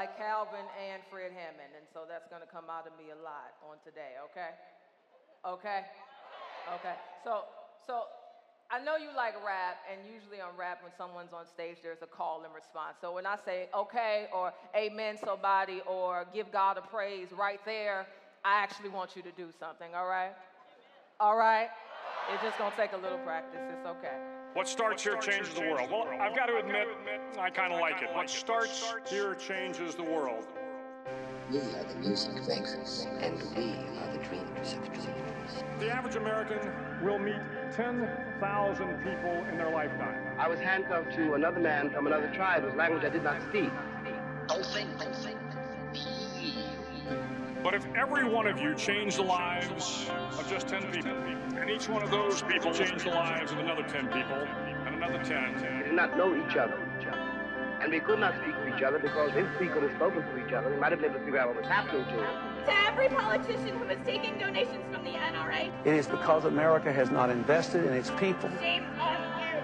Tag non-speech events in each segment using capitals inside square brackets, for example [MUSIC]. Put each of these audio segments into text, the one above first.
like Calvin and Fred Hammond, and so that's going to come out of me a lot on today. Okay? Okay? Okay. So, so I know you like rap, and usually on rap, when someone's on stage, there's a call and response. So when I say okay or amen, somebody, or give God a praise right there, I actually want you to do something. All right? All right? It's just gonna take a little practice. It's okay. What starts here changes the world. Well, I've got to admit, I kind of like it. What starts here changes the world. We are the music makers, and we are the dreamers of dreamers. The average American will meet 10,000 people in their lifetime. I was handcuffed to another man from another tribe whose language I did not speak. Don't think, don't think, feel. But if every one of you changed the lives of just 10 people, and each one of those people changed the lives of another 10 people, and another 10, We did not know each other. And we could not speak to each other because if we could have spoken to each other, we might have been able to figure out what was happening to us. to every politician who is taking donations from the NRA. It is because America has not invested in its people. Shame on you.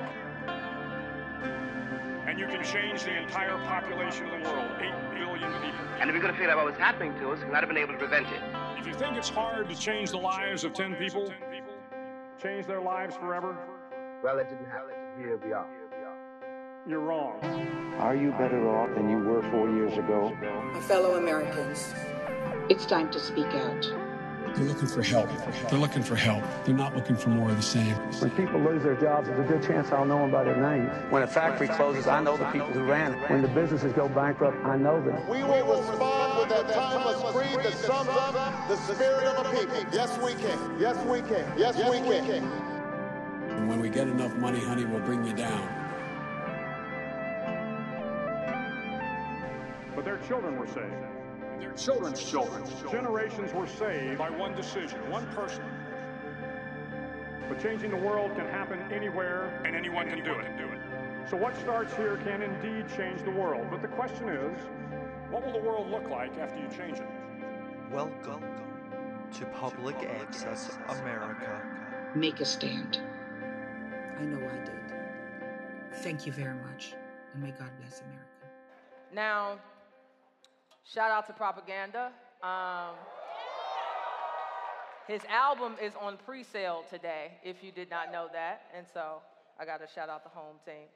and you can change the entire population of the world, 8 billion people. And if we could have figured out what was happening to us, we might have been able to prevent it. If you think it's hard to change the lives of 10 people, change their lives forever, Well, it didn't happen. Here we are. you're wrong. Are you better off than you were four years ago? My fellow Americans, it's time to speak out. They're looking for help. They're looking for help. They're not looking for more of the same. When people lose their jobs, there's a good chance I'll know them by their names. When a factory closes, I know the people who ran it. When the businesses go bankrupt, I know them. We will respond with that timeless creed that sums up the spirit of a people. Yes, we can. Yes, we can. Yes, we can. And when we get enough money, honey, we'll bring you down. But their children were saved. Their children's children. Generations were saved by one decision, one person. But changing the world can happen anywhere, and anyone can do it. So what starts here can indeed change the world. But the question is, what will the world look like after you change it? Welcome to Public Access America. Make a stand. I know I did. Thank you very much, and may God bless America. Now, shout out to Propaganda. Um, his album is on pre-sale today, if you did not know that, and so I got to shout out the home team.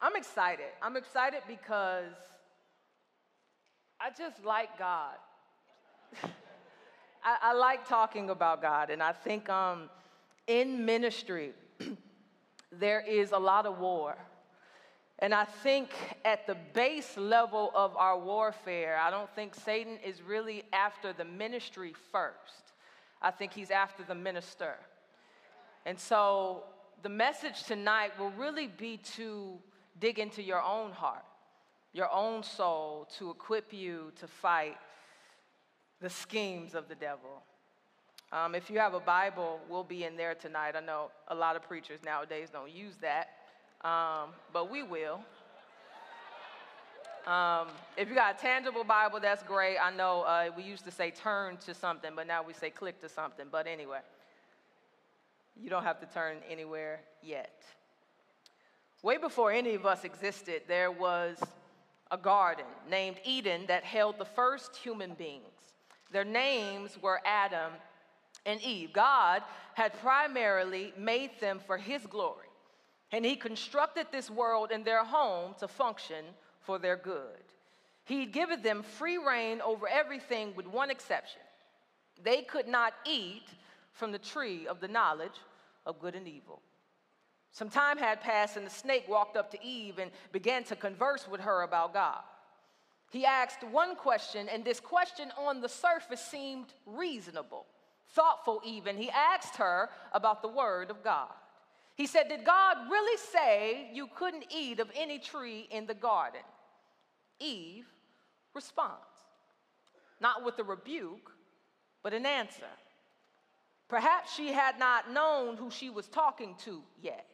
I'm excited. I'm excited because I just like God. [LAUGHS] I, I like talking about God, and I think um, in ministry [CLEARS THROAT] there is a lot of war. And I think at the base level of our warfare, I don't think Satan is really after the ministry first. I think he's after the minister. And so the message tonight will really be to dig into your own heart, your own soul, to equip you to fight the schemes of the devil. Um, if you have a Bible, we'll be in there tonight. I know a lot of preachers nowadays don't use that, um, but we will. Um, if you got a tangible Bible, that's great. I know uh, we used to say turn to something, but now we say click to something. But anyway, you don't have to turn anywhere yet. Way before any of us existed, there was a garden named Eden that held the first human beings. Their names were Adam and Eve. God had primarily made them for His glory, and He constructed this world and their home to function for their good. He'd given them free reign over everything with one exception they could not eat from the tree of the knowledge of good and evil. Some time had passed, and the snake walked up to Eve and began to converse with her about God. He asked one question, and this question on the surface seemed reasonable, thoughtful even. He asked her about the Word of God. He said, Did God really say you couldn't eat of any tree in the garden? Eve responds, not with a rebuke, but an answer. Perhaps she had not known who she was talking to yet,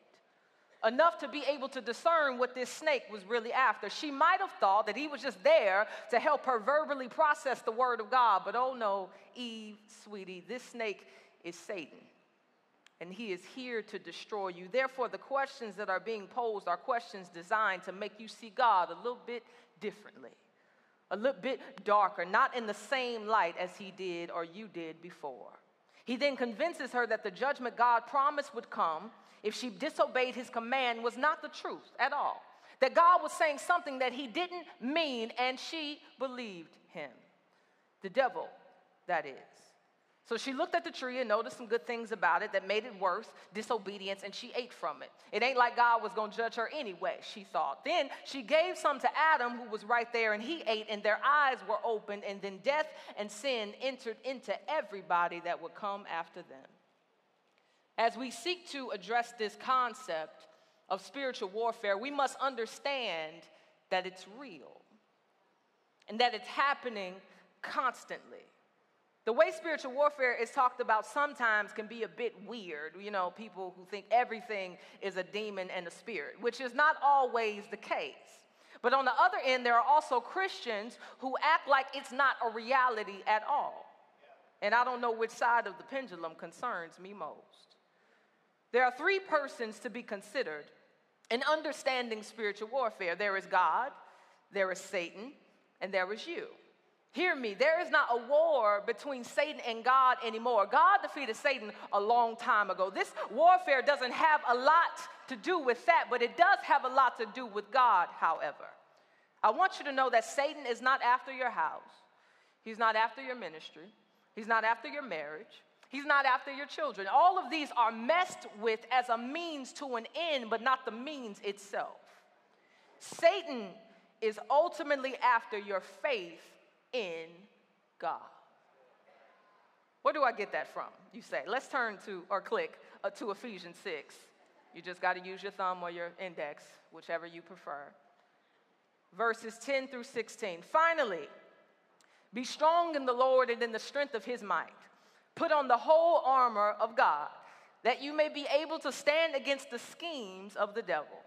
enough to be able to discern what this snake was really after. She might have thought that he was just there to help her verbally process the word of God, but oh no, Eve, sweetie, this snake is Satan and he is here to destroy you. Therefore, the questions that are being posed are questions designed to make you see God a little bit differently, a little bit darker, not in the same light as he did or you did before. He then convinces her that the judgment God promised would come if she disobeyed his command was not the truth at all. That God was saying something that he didn't mean, and she believed him. The devil, that is. So she looked at the tree and noticed some good things about it that made it worse disobedience, and she ate from it. It ain't like God was going to judge her anyway, she thought. Then she gave some to Adam, who was right there, and he ate, and their eyes were opened, and then death and sin entered into everybody that would come after them. As we seek to address this concept of spiritual warfare, we must understand that it's real and that it's happening constantly. The way spiritual warfare is talked about sometimes can be a bit weird. You know, people who think everything is a demon and a spirit, which is not always the case. But on the other end, there are also Christians who act like it's not a reality at all. And I don't know which side of the pendulum concerns me most. There are three persons to be considered in understanding spiritual warfare there is God, there is Satan, and there is you. Hear me, there is not a war between Satan and God anymore. God defeated Satan a long time ago. This warfare doesn't have a lot to do with that, but it does have a lot to do with God, however. I want you to know that Satan is not after your house, he's not after your ministry, he's not after your marriage. He's not after your children. All of these are messed with as a means to an end, but not the means itself. Satan is ultimately after your faith in God. Where do I get that from? You say. Let's turn to or click uh, to Ephesians 6. You just got to use your thumb or your index, whichever you prefer. Verses 10 through 16. Finally, be strong in the Lord and in the strength of his might. Put on the whole armor of God, that you may be able to stand against the schemes of the devil.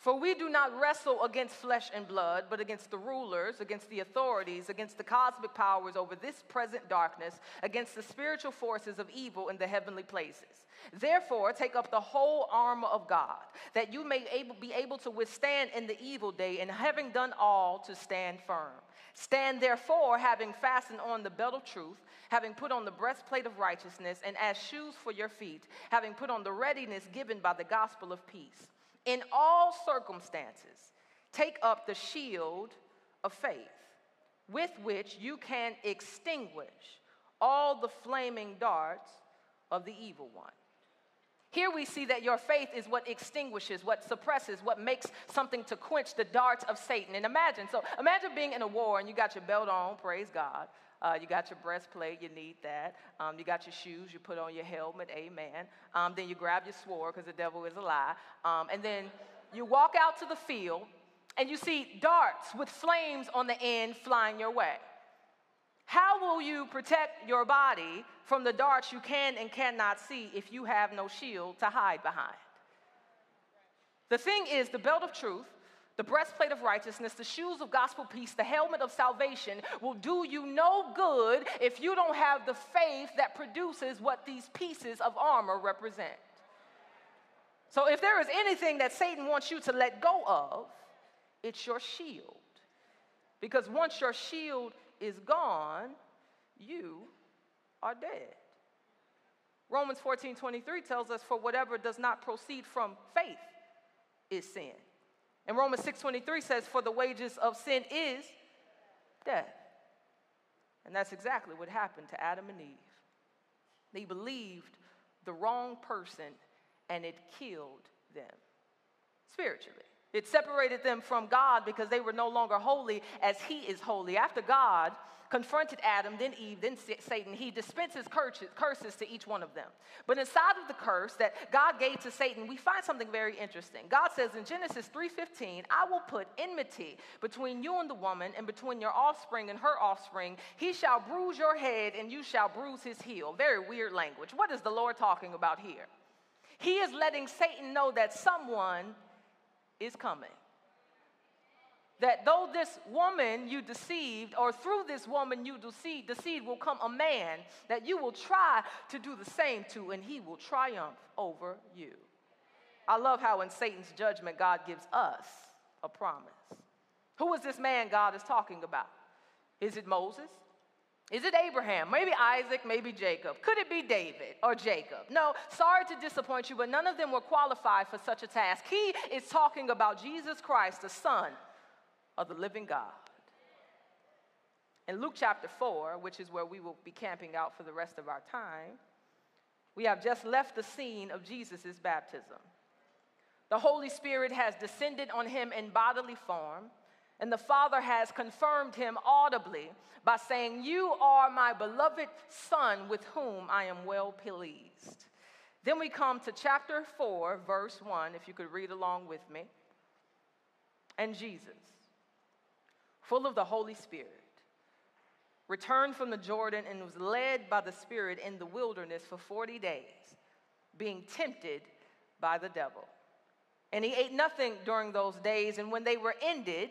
For we do not wrestle against flesh and blood, but against the rulers, against the authorities, against the cosmic powers over this present darkness, against the spiritual forces of evil in the heavenly places. Therefore, take up the whole armor of God, that you may able, be able to withstand in the evil day, and having done all, to stand firm. Stand therefore, having fastened on the belt of truth, having put on the breastplate of righteousness, and as shoes for your feet, having put on the readiness given by the gospel of peace in all circumstances, take up the shield of faith, with which you can extinguish all the flaming darts of the evil one. Here we see that your faith is what extinguishes, what suppresses, what makes something to quench the darts of Satan. And imagine, so imagine being in a war and you got your belt on, praise God. Uh, you got your breastplate, you need that. Um, you got your shoes, you put on your helmet, amen. Um, then you grab your sword, because the devil is a lie. Um, and then you walk out to the field and you see darts with flames on the end flying your way. How will you protect your body from the darts you can and cannot see if you have no shield to hide behind? The thing is, the belt of truth the breastplate of righteousness, the shoes of gospel peace, the helmet of salvation will do you no good if you don't have the faith that produces what these pieces of armor represent. So, if there is anything that Satan wants you to let go of, it's your shield. Because once your shield is gone, you are dead. Romans 14 23 tells us, For whatever does not proceed from faith is sin. And Romans 6:23 says, "For the wages of sin is death." And that's exactly what happened to Adam and Eve. They believed the wrong person and it killed them spiritually. It separated them from God because they were no longer holy as He is holy. After God confronted Adam, then Eve, then Satan, He dispenses curses to each one of them. But inside of the curse that God gave to Satan, we find something very interesting. God says in Genesis 3:15, "I will put enmity between you and the woman, and between your offspring and her offspring. He shall bruise your head, and you shall bruise his heel." Very weird language. What is the Lord talking about here? He is letting Satan know that someone is coming. That though this woman you deceived, or through this woman you deceived, deceived will come a man that you will try to do the same to, and he will triumph over you. I love how in Satan's judgment, God gives us a promise. Who is this man God is talking about? Is it Moses? Is it Abraham? Maybe Isaac, maybe Jacob. Could it be David or Jacob? No, sorry to disappoint you, but none of them were qualified for such a task. He is talking about Jesus Christ, the Son of the living God. In Luke chapter 4, which is where we will be camping out for the rest of our time, we have just left the scene of Jesus' baptism. The Holy Spirit has descended on him in bodily form. And the Father has confirmed him audibly by saying, You are my beloved Son with whom I am well pleased. Then we come to chapter 4, verse 1, if you could read along with me. And Jesus, full of the Holy Spirit, returned from the Jordan and was led by the Spirit in the wilderness for 40 days, being tempted by the devil. And he ate nothing during those days, and when they were ended,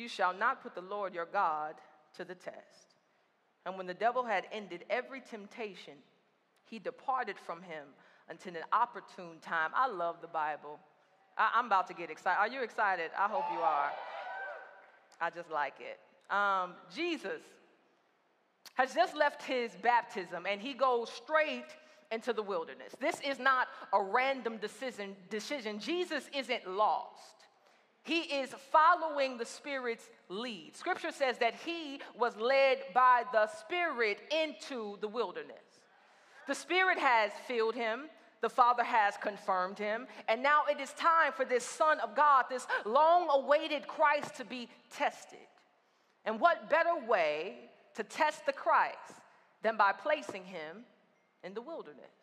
you shall not put the Lord your God to the test. And when the devil had ended every temptation, he departed from him until an opportune time. I love the Bible. I, am about to get excited. Are you excited? I hope you are. I just like it. Um, Jesus has just left his baptism and he goes straight into the wilderness. This is not a random decision. decision. Jesus isn't lost. He is following the Spirit's lead. Scripture says that he was led by the Spirit into the wilderness. The Spirit has filled him, the Father has confirmed him, and now it is time for this Son of God, this long awaited Christ, to be tested. And what better way to test the Christ than by placing him in the wilderness?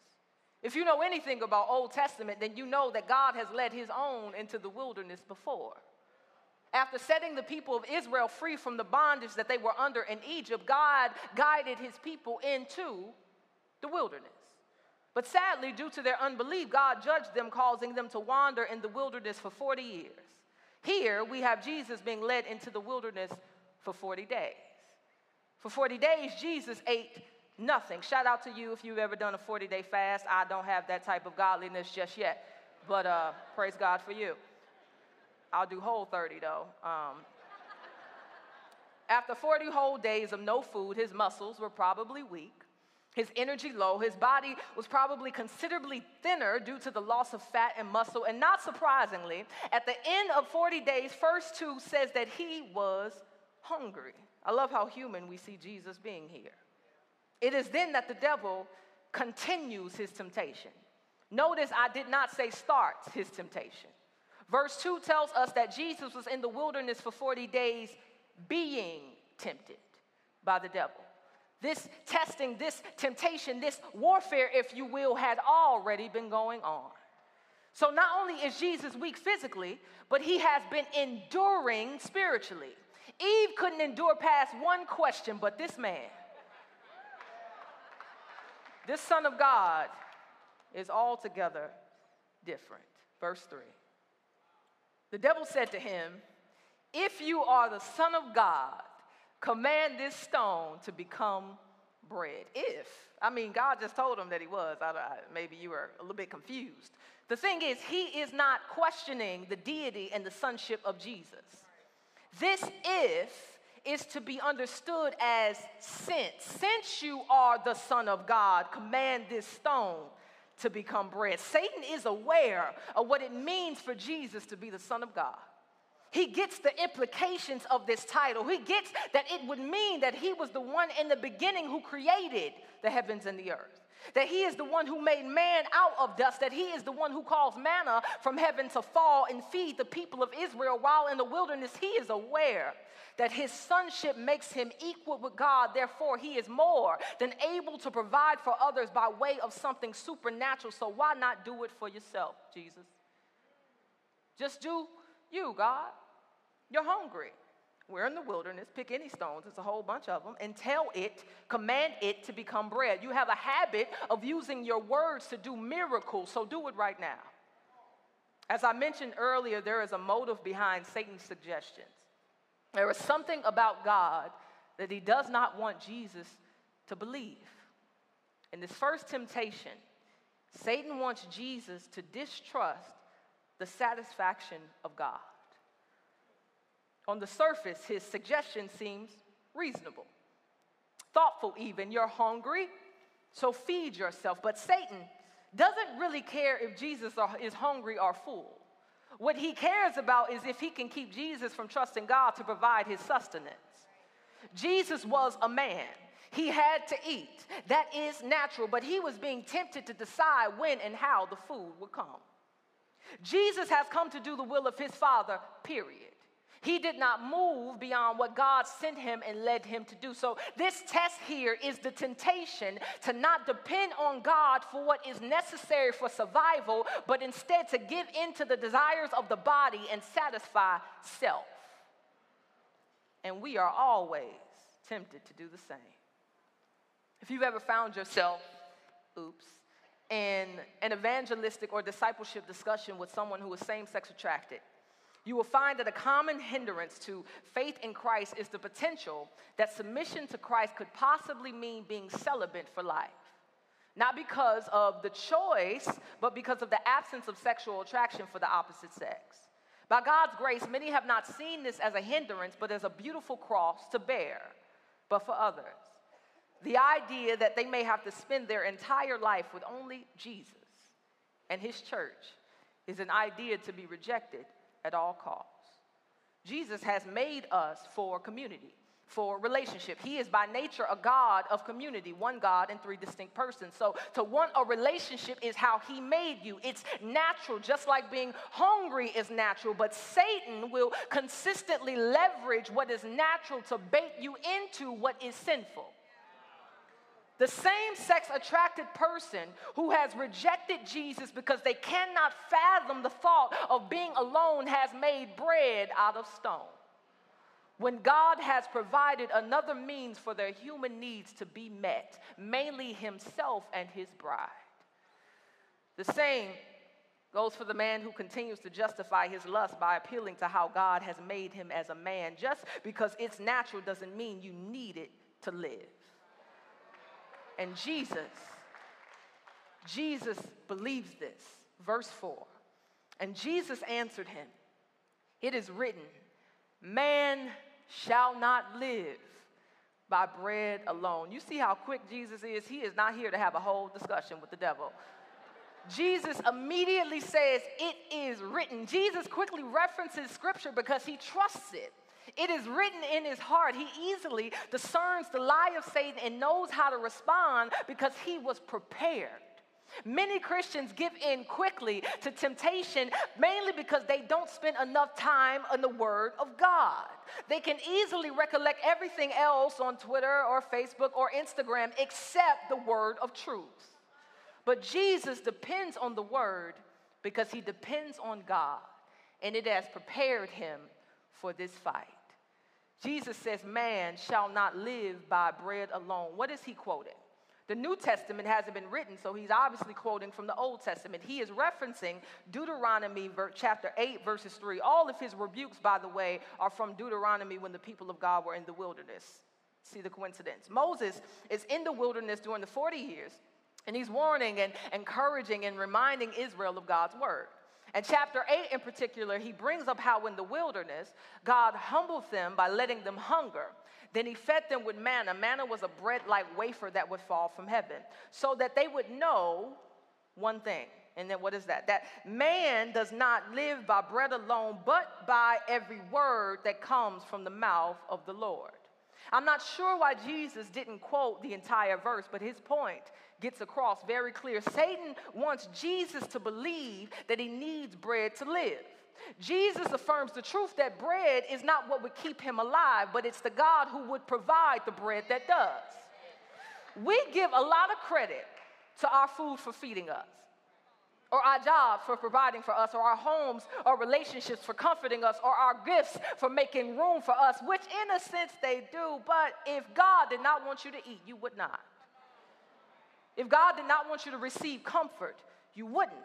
If you know anything about Old Testament, then you know that God has led his own into the wilderness before. After setting the people of Israel free from the bondage that they were under in Egypt, God guided his people into the wilderness. But sadly, due to their unbelief, God judged them, causing them to wander in the wilderness for 40 years. Here we have Jesus being led into the wilderness for 40 days. For 40 days, Jesus ate Nothing. Shout out to you if you've ever done a 40 day fast. I don't have that type of godliness just yet, but uh, praise God for you. I'll do whole 30 though. Um, after 40 whole days of no food, his muscles were probably weak, his energy low, his body was probably considerably thinner due to the loss of fat and muscle. And not surprisingly, at the end of 40 days, verse 2 says that he was hungry. I love how human we see Jesus being here. It is then that the devil continues his temptation. Notice I did not say starts his temptation. Verse 2 tells us that Jesus was in the wilderness for 40 days being tempted by the devil. This testing, this temptation, this warfare, if you will, had already been going on. So not only is Jesus weak physically, but he has been enduring spiritually. Eve couldn't endure past one question, but this man, this Son of God, is altogether different. Verse 3. The devil said to him, If you are the Son of God, command this stone to become bread. If. I mean, God just told him that he was. I, I, maybe you were a little bit confused. The thing is, he is not questioning the deity and the sonship of Jesus. This if is to be understood as since. Since you are the Son of God, command this stone to become bread. Satan is aware of what it means for Jesus to be the Son of God. He gets the implications of this title. He gets that it would mean that he was the one in the beginning who created the heavens and the earth that he is the one who made man out of dust, that he is the one who caused manna from heaven to fall and feed the people of Israel while in the wilderness. He is aware that his sonship makes him equal with God, therefore, he is more than able to provide for others by way of something supernatural. So, why not do it for yourself, Jesus? Just do you, God. You're hungry. We're in the wilderness, pick any stones, it's a whole bunch of them, and tell it, command it to become bread. You have a habit of using your words to do miracles, so do it right now. As I mentioned earlier, there is a motive behind Satan's suggestions. There is something about God that he does not want Jesus to believe. In this first temptation, Satan wants Jesus to distrust the satisfaction of God. On the surface, his suggestion seems reasonable, thoughtful, even. You're hungry, so feed yourself. But Satan doesn't really care if Jesus is hungry or full. What he cares about is if he can keep Jesus from trusting God to provide his sustenance. Jesus was a man. He had to eat. That is natural, but he was being tempted to decide when and how the food would come. Jesus has come to do the will of his Father, period. He did not move beyond what God sent him and led him to do. So, this test here is the temptation to not depend on God for what is necessary for survival, but instead to give in to the desires of the body and satisfy self. And we are always tempted to do the same. If you've ever found yourself, oops, in an evangelistic or discipleship discussion with someone who is same sex attracted, you will find that a common hindrance to faith in Christ is the potential that submission to Christ could possibly mean being celibate for life. Not because of the choice, but because of the absence of sexual attraction for the opposite sex. By God's grace, many have not seen this as a hindrance, but as a beautiful cross to bear, but for others. The idea that they may have to spend their entire life with only Jesus and his church is an idea to be rejected at all costs. Jesus has made us for community, for relationship. He is by nature a God of community, one God in three distinct persons. So to want a relationship is how He made you. It's natural, just like being hungry is natural, but Satan will consistently leverage what is natural to bait you into what is sinful. The same sex attracted person who has rejected Jesus because they cannot fathom the thought of being alone has made bread out of stone. When God has provided another means for their human needs to be met, mainly Himself and His bride. The same goes for the man who continues to justify his lust by appealing to how God has made him as a man. Just because it's natural doesn't mean you need it to live. And Jesus, Jesus believes this. Verse 4. And Jesus answered him, It is written, Man shall not live by bread alone. You see how quick Jesus is? He is not here to have a whole discussion with the devil. Jesus immediately says, It is written. Jesus quickly references scripture because he trusts it. It is written in his heart. He easily discerns the lie of Satan and knows how to respond because he was prepared. Many Christians give in quickly to temptation mainly because they don't spend enough time on the Word of God. They can easily recollect everything else on Twitter or Facebook or Instagram except the Word of truth. But Jesus depends on the Word because he depends on God and it has prepared him for this fight. Jesus says, Man shall not live by bread alone. What is he quoting? The New Testament hasn't been written, so he's obviously quoting from the Old Testament. He is referencing Deuteronomy chapter 8, verses 3. All of his rebukes, by the way, are from Deuteronomy when the people of God were in the wilderness. See the coincidence. Moses is in the wilderness during the 40 years, and he's warning and encouraging and reminding Israel of God's word. And chapter 8 in particular, he brings up how in the wilderness, God humbled them by letting them hunger. Then he fed them with manna. Manna was a bread like wafer that would fall from heaven, so that they would know one thing. And then what is that? That man does not live by bread alone, but by every word that comes from the mouth of the Lord. I'm not sure why Jesus didn't quote the entire verse, but his point gets across very clear. Satan wants Jesus to believe that he needs bread to live. Jesus affirms the truth that bread is not what would keep him alive, but it's the God who would provide the bread that does. We give a lot of credit to our food for feeding us, or our jobs for providing for us, or our homes or relationships for comforting us, or our gifts for making room for us, which in a sense they do. But if God did not want you to eat, you would not. If God did not want you to receive comfort, you wouldn't.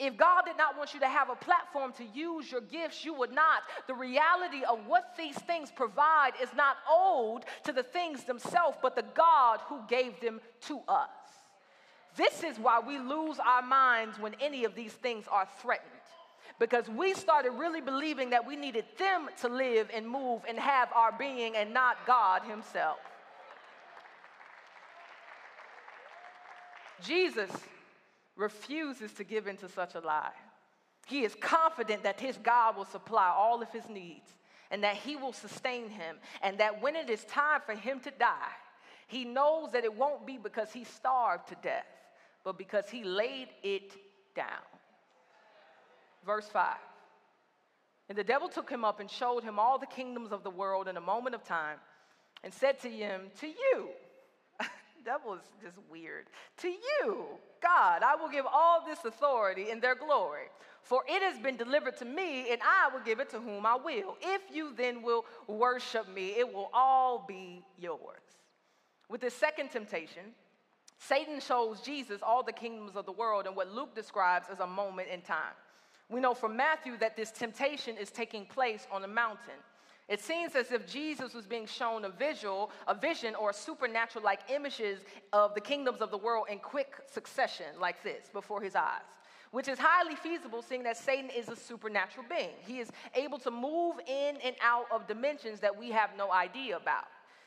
If God did not want you to have a platform to use your gifts, you would not. The reality of what these things provide is not owed to the things themselves, but the God who gave them to us. This is why we lose our minds when any of these things are threatened. Because we started really believing that we needed them to live and move and have our being and not God Himself. Jesus refuses to give into such a lie. He is confident that his God will supply all of his needs and that he will sustain him, and that when it is time for him to die, he knows that it won't be because he starved to death, but because he laid it down. Verse 5. And the devil took him up and showed him all the kingdoms of the world in a moment of time and said to him, To you, that was just weird. To you, God, I will give all this authority and their glory. For it has been delivered to me, and I will give it to whom I will. If you then will worship me, it will all be yours. With this second temptation, Satan shows Jesus all the kingdoms of the world and what Luke describes as a moment in time. We know from Matthew that this temptation is taking place on a mountain. It seems as if Jesus was being shown a visual, a vision, or supernatural like images of the kingdoms of the world in quick succession, like this, before his eyes. Which is highly feasible, seeing that Satan is a supernatural being. He is able to move in and out of dimensions that we have no idea about.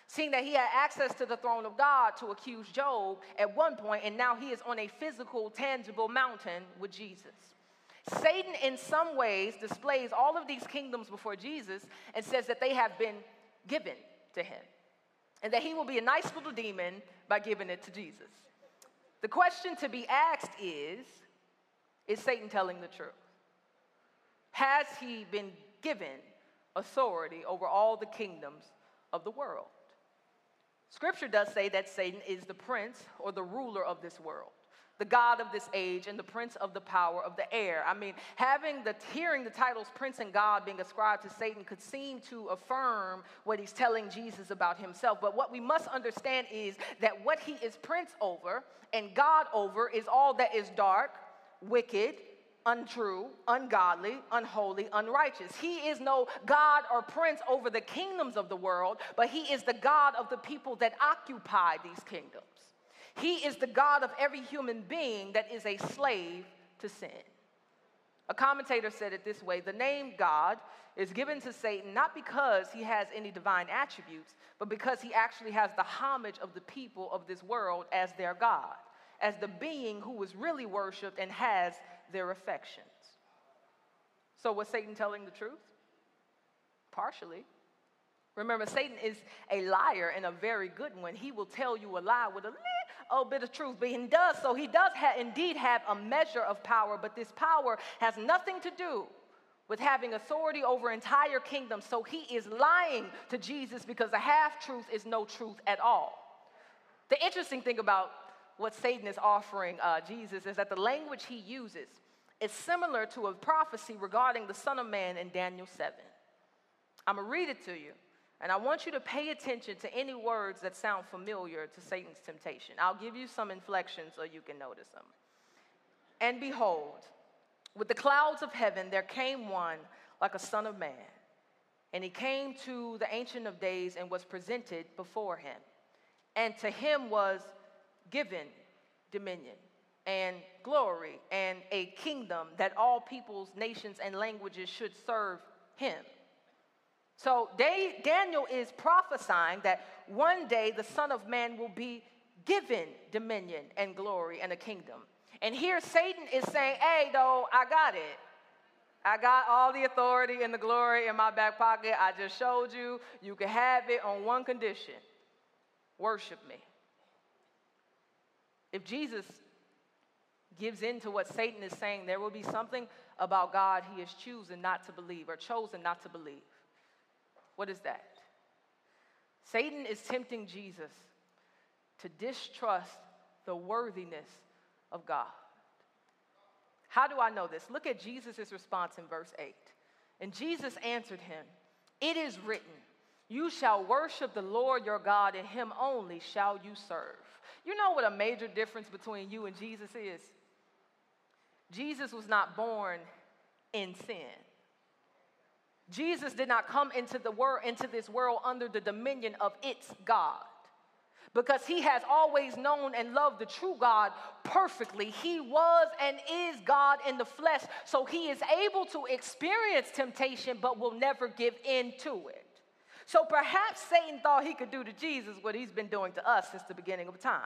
Seeing that he had access to the throne of God to accuse Job at one point, and now he is on a physical, tangible mountain with Jesus. Satan, in some ways, displays all of these kingdoms before Jesus and says that they have been given to him and that he will be a nice little demon by giving it to Jesus. The question to be asked is Is Satan telling the truth? Has he been given authority over all the kingdoms of the world? Scripture does say that Satan is the prince or the ruler of this world the God of this age and the prince of the power of the air. I mean, having the hearing the titles prince and God being ascribed to Satan could seem to affirm what he's telling Jesus about himself. But what we must understand is that what he is prince over and God over is all that is dark, wicked, untrue, ungodly, unholy, unrighteous. He is no God or prince over the kingdoms of the world, but he is the God of the people that occupy these kingdoms. He is the God of every human being that is a slave to sin. A commentator said it this way the name God is given to Satan not because he has any divine attributes, but because he actually has the homage of the people of this world as their God, as the being who is really worshiped and has their affections. So, was Satan telling the truth? Partially. Remember, Satan is a liar and a very good one. He will tell you a lie with a little old bit of truth, but he does so. He does ha- indeed have a measure of power, but this power has nothing to do with having authority over entire kingdoms. So he is lying to Jesus because a half truth is no truth at all. The interesting thing about what Satan is offering uh, Jesus is that the language he uses is similar to a prophecy regarding the Son of Man in Daniel 7. I'm going to read it to you, and I want you to pay attention to any words that sound familiar to Satan's temptation. I'll give you some inflections so you can notice them. And behold, with the clouds of heaven there came one like a son of man. And he came to the Ancient of Days and was presented before him. And to him was given dominion and glory and a kingdom that all peoples, nations, and languages should serve him. So Daniel is prophesying that one day the Son of Man will be given dominion and glory and a kingdom. And here Satan is saying, hey, though, I got it. I got all the authority and the glory in my back pocket. I just showed you. You can have it on one condition worship me. If Jesus gives in to what Satan is saying, there will be something about God he has chosen not to believe or chosen not to believe. What is that? Satan is tempting Jesus to distrust the worthiness of God. How do I know this? Look at Jesus' response in verse 8. And Jesus answered him, It is written, You shall worship the Lord your God, and him only shall you serve. You know what a major difference between you and Jesus is? Jesus was not born in sin. Jesus did not come into the world into this world under the dominion of its God because he has always known and loved the true God perfectly. He was and is God in the flesh, so he is able to experience temptation but will never give in to it. So perhaps Satan thought he could do to Jesus what he's been doing to us since the beginning of time,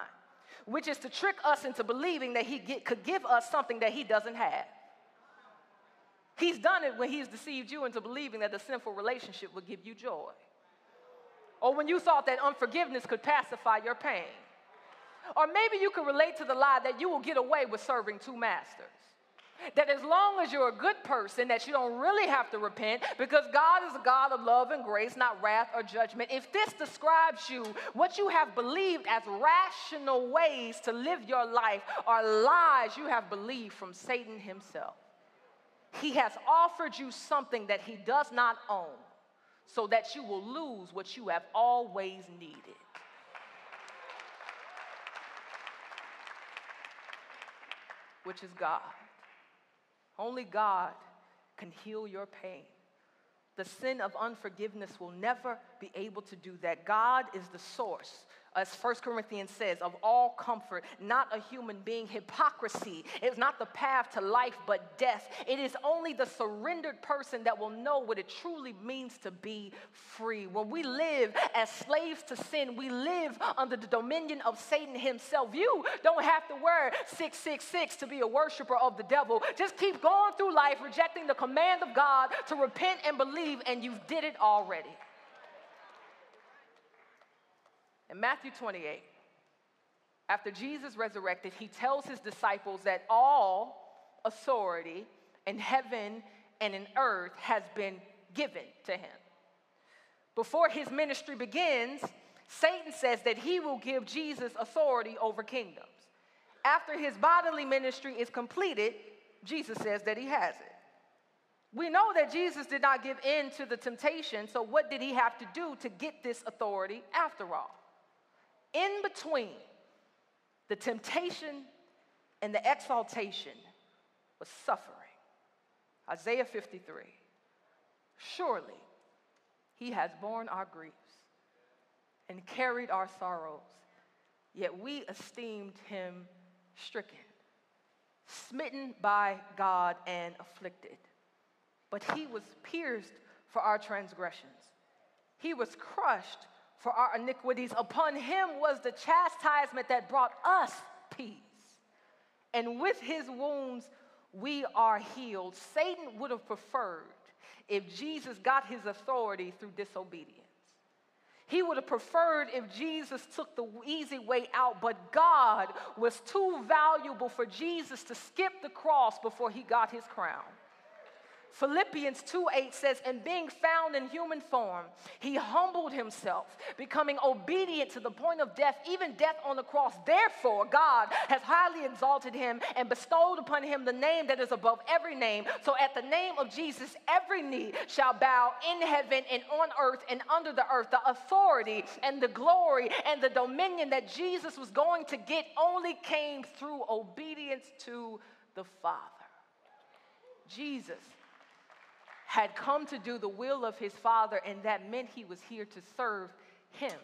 which is to trick us into believing that he get, could give us something that he doesn't have. He's done it when he's deceived you into believing that a sinful relationship will give you joy or when you thought that unforgiveness could pacify your pain. Or maybe you could relate to the lie that you will get away with serving two masters. That as long as you're a good person, that you don't really have to repent because God is a God of love and grace, not wrath or judgment. If this describes you, what you have believed as rational ways to live your life are lies you have believed from Satan himself. He has offered you something that he does not own so that you will lose what you have always needed. Which is God. Only God can heal your pain. The sin of unforgiveness will never be able to do that. God is the source as 1 Corinthians says, of all comfort, not a human being. Hypocrisy is not the path to life but death. It is only the surrendered person that will know what it truly means to be free. When we live as slaves to sin, we live under the dominion of Satan himself. You don't have to wear 666 to be a worshiper of the devil. Just keep going through life rejecting the command of God to repent and believe, and you've did it already. In Matthew 28, after Jesus resurrected, he tells his disciples that all authority in heaven and in earth has been given to him. Before his ministry begins, Satan says that he will give Jesus authority over kingdoms. After his bodily ministry is completed, Jesus says that he has it. We know that Jesus did not give in to the temptation, so what did he have to do to get this authority after all? In between the temptation and the exaltation was suffering. Isaiah 53. Surely he has borne our griefs and carried our sorrows, yet we esteemed him stricken, smitten by God, and afflicted. But he was pierced for our transgressions, he was crushed for our iniquities. Upon him was the chastisement that brought us peace. And with his wounds, we are healed. Satan would have preferred if Jesus got his authority through disobedience. He would have preferred if Jesus took the easy way out, but God was too valuable for Jesus to skip the cross before he got his crown. Philippians 2 8 says, And being found in human form, he humbled himself, becoming obedient to the point of death, even death on the cross. Therefore, God has highly exalted him and bestowed upon him the name that is above every name. So at the name of Jesus, every knee shall bow in heaven and on earth and under the earth. The authority and the glory and the dominion that Jesus was going to get only came through obedience to the Father. Jesus had come to do the will of his Father, and that meant he was here to serve him,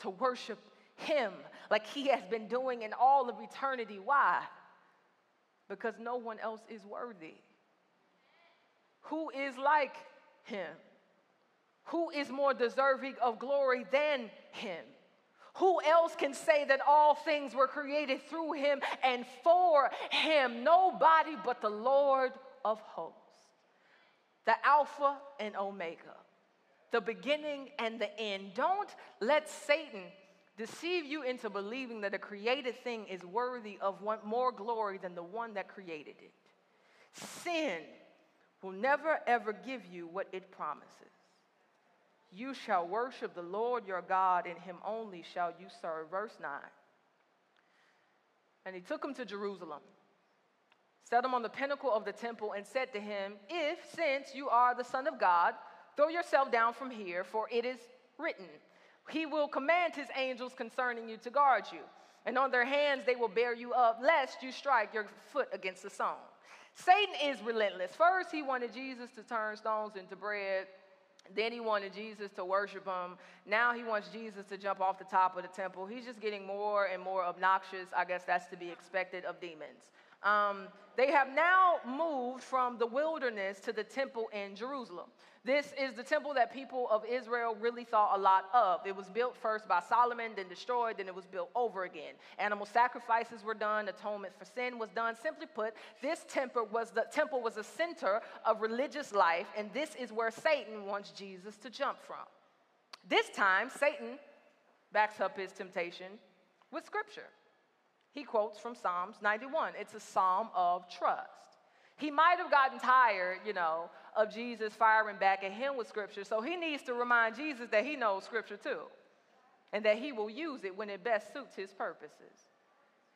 to worship him, like he has been doing in all of eternity. Why? Because no one else is worthy. Who is like him? Who is more deserving of glory than him? Who else can say that all things were created through him and for him? Nobody but the Lord of hosts the Alpha and Omega, the beginning and the end. Don't let Satan deceive you into believing that a created thing is worthy of one, more glory than the one that created it. Sin will never ever give you what it promises. You shall worship the Lord your God, and him only shall you serve. Verse 9. And he took him to Jerusalem set him on the pinnacle of the temple, and said to him, If, since you are the Son of God, throw yourself down from here, for it is written, He will command His angels concerning you to guard you, and on their hands they will bear you up, lest you strike your foot against a stone. Satan is relentless. First, he wanted Jesus to turn stones into bread. Then he wanted Jesus to worship him. Now he wants Jesus to jump off the top of the temple. He's just getting more and more obnoxious. I guess that's to be expected of demons. Um, they have now moved from the wilderness to the temple in Jerusalem. This is the temple that people of Israel really thought a lot of. It was built first by Solomon, then destroyed, then it was built over again. Animal sacrifices were done, atonement for sin was done. Simply put, this temple was the temple was a center of religious life, and this is where Satan wants Jesus to jump from. This time, Satan backs up his temptation with scripture he quotes from Psalms 91. It's a psalm of trust. He might have gotten tired, you know, of Jesus firing back at him with scripture, so he needs to remind Jesus that he knows scripture too, and that he will use it when it best suits his purposes.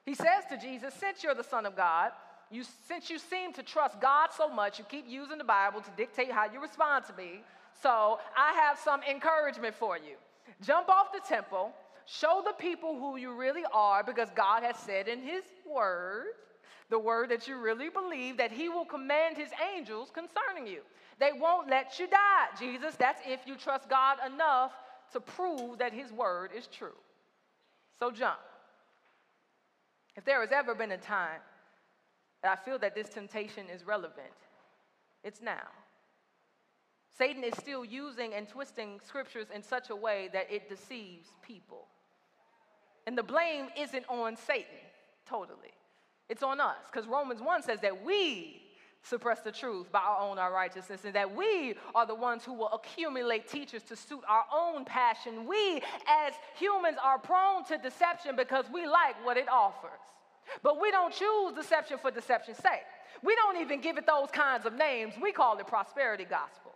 He says to Jesus, Since you're the Son of God, you, since you seem to trust God so much, you keep using the Bible to dictate how you respond to me. So I have some encouragement for you. Jump off the temple Show the people who you really are because God has said in His word, the word that you really believe, that He will command His angels concerning you. They won't let you die, Jesus. That's if you trust God enough to prove that His word is true. So jump. If there has ever been a time that I feel that this temptation is relevant, it's now. Satan is still using and twisting scriptures in such a way that it deceives people. And the blame isn't on Satan, totally. It's on us, because Romans 1 says that we suppress the truth by our own unrighteousness, and that we are the ones who will accumulate teachers to suit our own passion. We, as humans, are prone to deception because we like what it offers. But we don't choose deception for deception's sake. We don't even give it those kinds of names. We call it prosperity gospel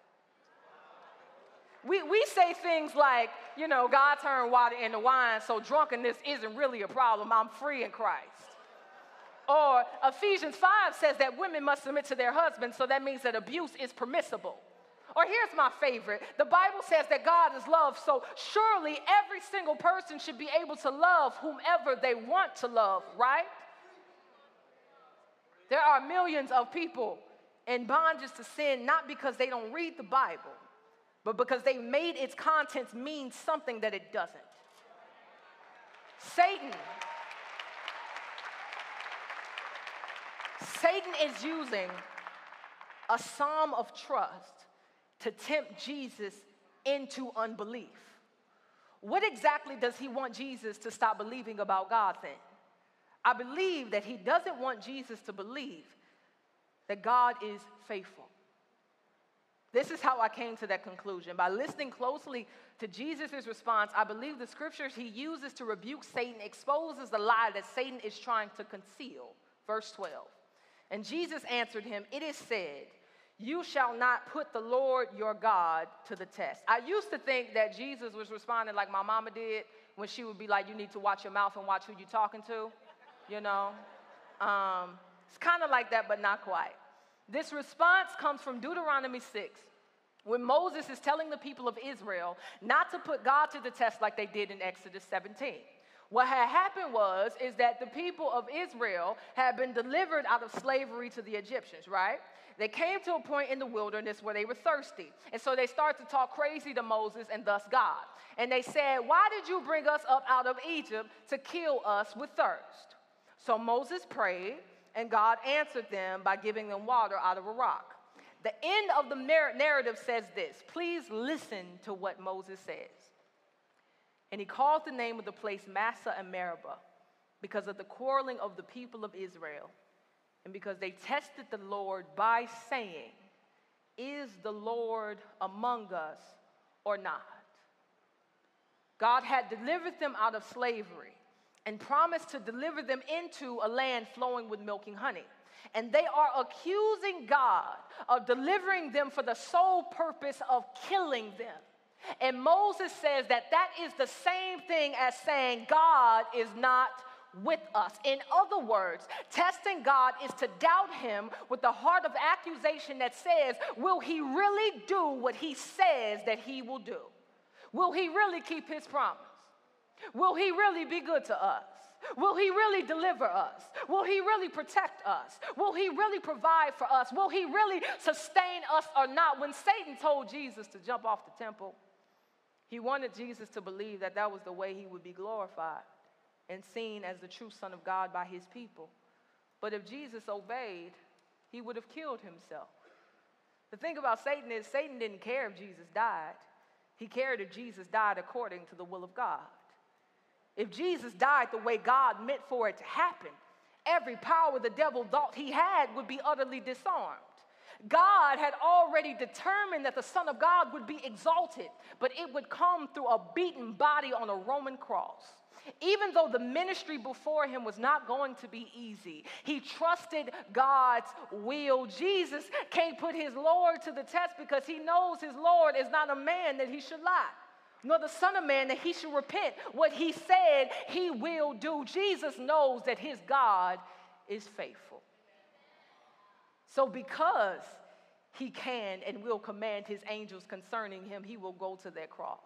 we, we say things like, you know, God turned water into wine, so drunkenness isn't really a problem. I'm free in Christ. Or Ephesians 5 says that women must submit to their husbands, so that means that abuse is permissible. Or here's my favorite the Bible says that God is love, so surely every single person should be able to love whomever they want to love, right? There are millions of people in bondage to sin not because they don't read the Bible, but because they made its contents mean something that it doesn't. Satan. Satan is using a psalm of trust to tempt Jesus into unbelief. What exactly does he want Jesus to stop believing about God then? I believe that he doesn't want Jesus to believe that God is faithful. This is how I came to that conclusion. By listening closely to Jesus' response, I believe the scriptures he uses to rebuke Satan exposes the lie that Satan is trying to conceal. Verse 12. And Jesus answered him, It is said, You shall not put the Lord your God to the test. I used to think that Jesus was responding like my mama did when she would be like, You need to watch your mouth and watch who you're talking to, you know? Um, it's kind of like that, but not quite. This response comes from Deuteronomy 6, when Moses is telling the people of Israel not to put God to the test like they did in Exodus 17. What had happened was is that the people of Israel had been delivered out of slavery to the Egyptians, right? They came to a point in the wilderness where they were thirsty. And so they started to talk crazy to Moses and thus God. And they said, Why did you bring us up out of Egypt to kill us with thirst? So Moses prayed, and God answered them by giving them water out of a rock. The end of the narrative says this. Please listen to what Moses says. And he called the name of the place Massah and Meribah because of the quarreling of the people of Israel and because they tested the Lord by saying, Is the Lord among us or not? God had delivered them out of slavery and promised to deliver them into a land flowing with milk and honey. And they are accusing God of delivering them for the sole purpose of killing them. And Moses says that that is the same thing as saying God is not with us. In other words, testing God is to doubt Him with the heart of accusation that says, Will He really do what He says that He will do? Will He really keep His promise? Will He really be good to us? Will He really deliver us? Will He really protect us? Will He really provide for us? Will He really sustain us or not? When Satan told Jesus to jump off the temple, he wanted Jesus to believe that that was the way he would be glorified and seen as the true Son of God by his people. But if Jesus obeyed, he would have killed himself. The thing about Satan is, Satan didn't care if Jesus died, he cared if Jesus died according to the will of God. If Jesus died the way God meant for it to happen, every power the devil thought he had would be utterly disarmed. God had already determined that the Son of God would be exalted, but it would come through a beaten body on a Roman cross. Even though the ministry before him was not going to be easy, he trusted God's will. Jesus can't put his Lord to the test because he knows his Lord is not a man that he should lie nor the Son of Man that he should repent. What he said he will do. Jesus knows that his God is faithful. So, because he can and will command his angels concerning him, he will go to that cross.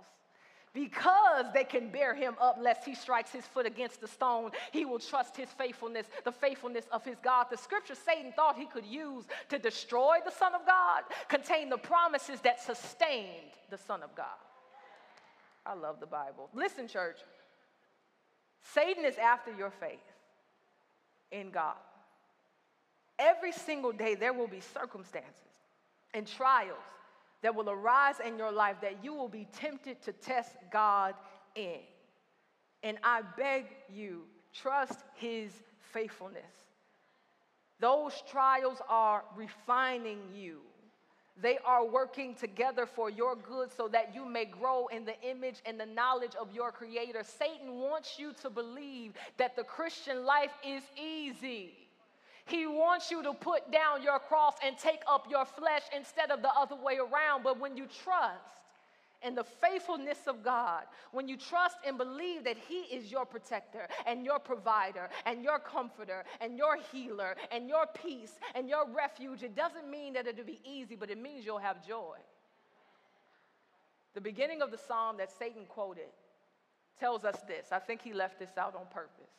Because they can bear him up lest he strikes his foot against the stone, he will trust his faithfulness, the faithfulness of his God. The scripture Satan thought he could use to destroy the Son of God contain the promises that sustained the Son of God. I love the Bible. Listen, church, Satan is after your faith in God. Every single day, there will be circumstances and trials that will arise in your life that you will be tempted to test God in. And I beg you, trust His faithfulness. Those trials are refining you. They are working together for your good so that you may grow in the image and the knowledge of your Creator. Satan wants you to believe that the Christian life is easy. He wants you to put down your cross and take up your flesh instead of the other way around. But when you trust in the faithfulness of God, when you trust and believe that He is your protector and your provider and your comforter and your healer and your peace and your refuge, it doesn't mean that it'll be easy, but it means you'll have joy. The beginning of the psalm that Satan quoted tells us this. I think he left this out on purpose.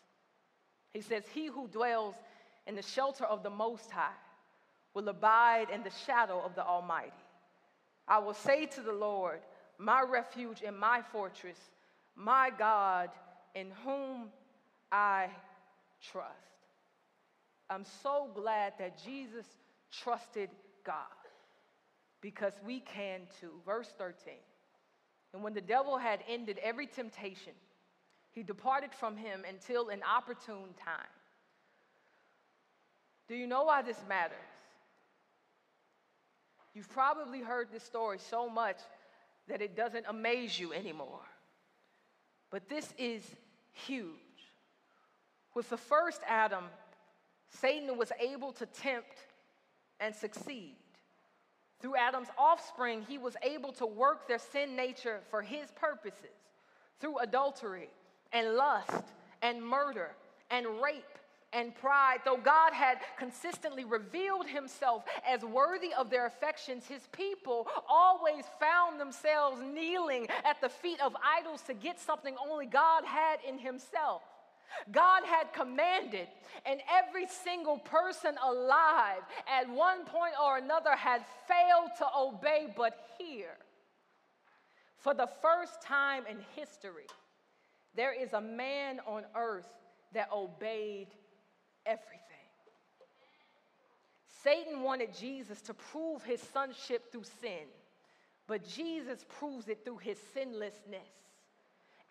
He says, He who dwells in the shelter of the Most High will abide in the shadow of the Almighty. I will say to the Lord, my refuge and my fortress, my God in whom I trust. I'm so glad that Jesus trusted God because we can too. Verse 13. And when the devil had ended every temptation, he departed from him until an opportune time. Do you know why this matters? You've probably heard this story so much that it doesn't amaze you anymore. But this is huge. With the first Adam, Satan was able to tempt and succeed. Through Adam's offspring, he was able to work their sin nature for his purposes through adultery and lust and murder and rape and pride. Though God had consistently revealed himself as worthy of their affections, his people always found themselves kneeling at the feet of idols to get something only God had in himself. God had commanded, and every single person alive at one point or another had failed to obey. But here, for the first time in history, there is a man on earth that obeyed everything. Satan wanted Jesus to prove his sonship through sin, but Jesus proves it through his sinlessness.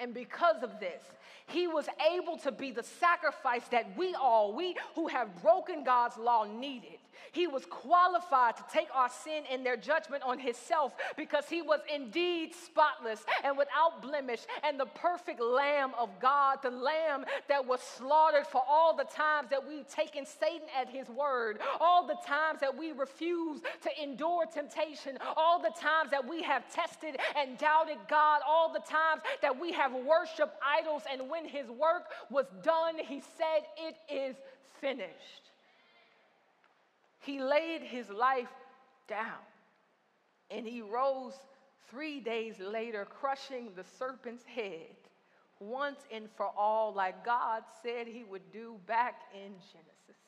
And because of this, he was able to be the sacrifice that we all, we who have broken God's law, needed. He was qualified to take our sin and their judgment on himself because he was indeed spotless and without blemish and the perfect Lamb of God, the Lamb that was slaughtered for all the times that we've taken Satan at his word, all the times that we refuse to endure temptation, all the times that we have tested and doubted God, all the times that we have worshiped idols, and when his work was done, he said, It is finished. He laid his life down and he rose three days later, crushing the serpent's head once and for all, like God said he would do back in Genesis.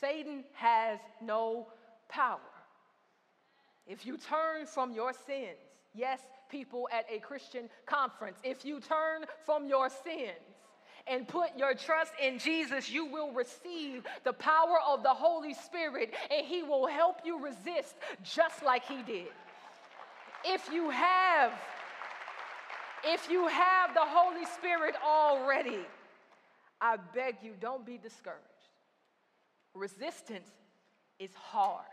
Satan has no power. If you turn from your sins, yes, people at a Christian conference, if you turn from your sins, and put your trust in Jesus, you will receive the power of the Holy Spirit and He will help you resist just like He did. If you have, if you have the Holy Spirit already, I beg you, don't be discouraged. Resistance is hard.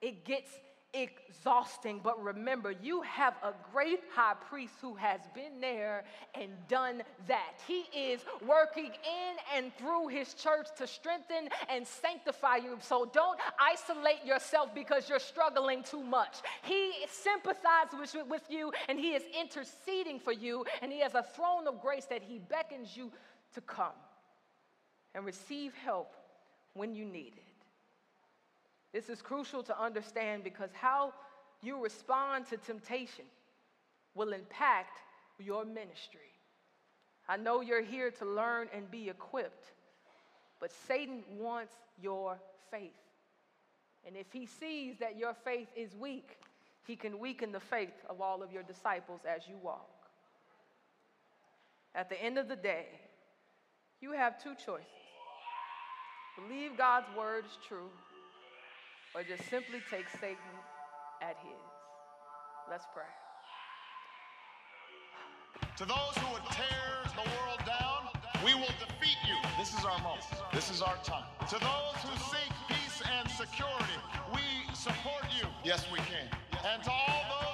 It gets exhausting. But remember, you have a great high priest who has been there and done that. He is working in and through his church to strengthen and sanctify you. So don't isolate yourself because you're struggling too much. He sympathizes with, you and he is interceding for you, and he has a throne of grace that he beckons you to come and receive help when you need it. This is crucial to understand because how you respond to temptation will impact your ministry. I know you're here to learn and be equipped, but Satan wants your faith. And if he sees that your faith is weak, he can weaken the faith of all of your disciples as you walk. At the end of the day, you have two choices believe God's word is true or just simply take Satan at his. Let's pray. To those who would tear the world down, we will defeat you. This is our moment. This is our time. To those who seek peace and security, we support you. Yes, we can. And to all those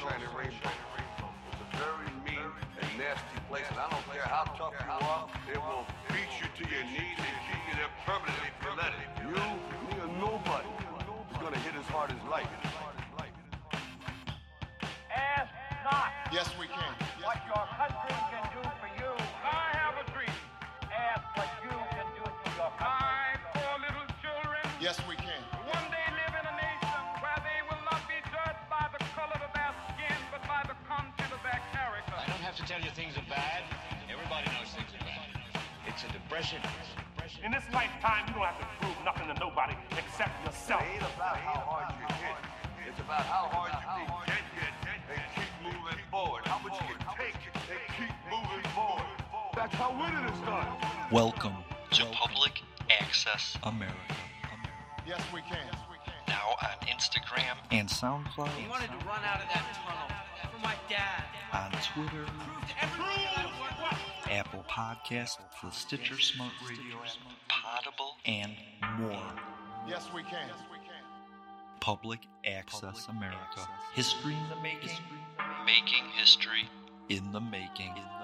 sunshine and rainbow. It's a very mean and nasty place, and I don't care how tough you are, it will beat you to your knees and keep you there permanently if you let it. You, me, or nobody is gonna hit as hard as life. Ask not Yes, we to tell you things are bad. Everybody knows things are bad. It's a depression. In this lifetime, you don't have to prove nothing to nobody except yourself. It ain't about how hard you hit. It's about how hard you can get hit and keep moving forward. How much you can take and keep moving forward. That's how winning is done. Welcome to Public Access America. Yes, we can. Now now on Instagram and SoundCloud. He wanted to run out of that tunnel for my dad. On Twitter. Apple Podcasts, the Stitcher Smart Radio app, Potable, and more. Yes, we can. Yes, we can. Public Access America. History in the making. Making history in the making. In the making.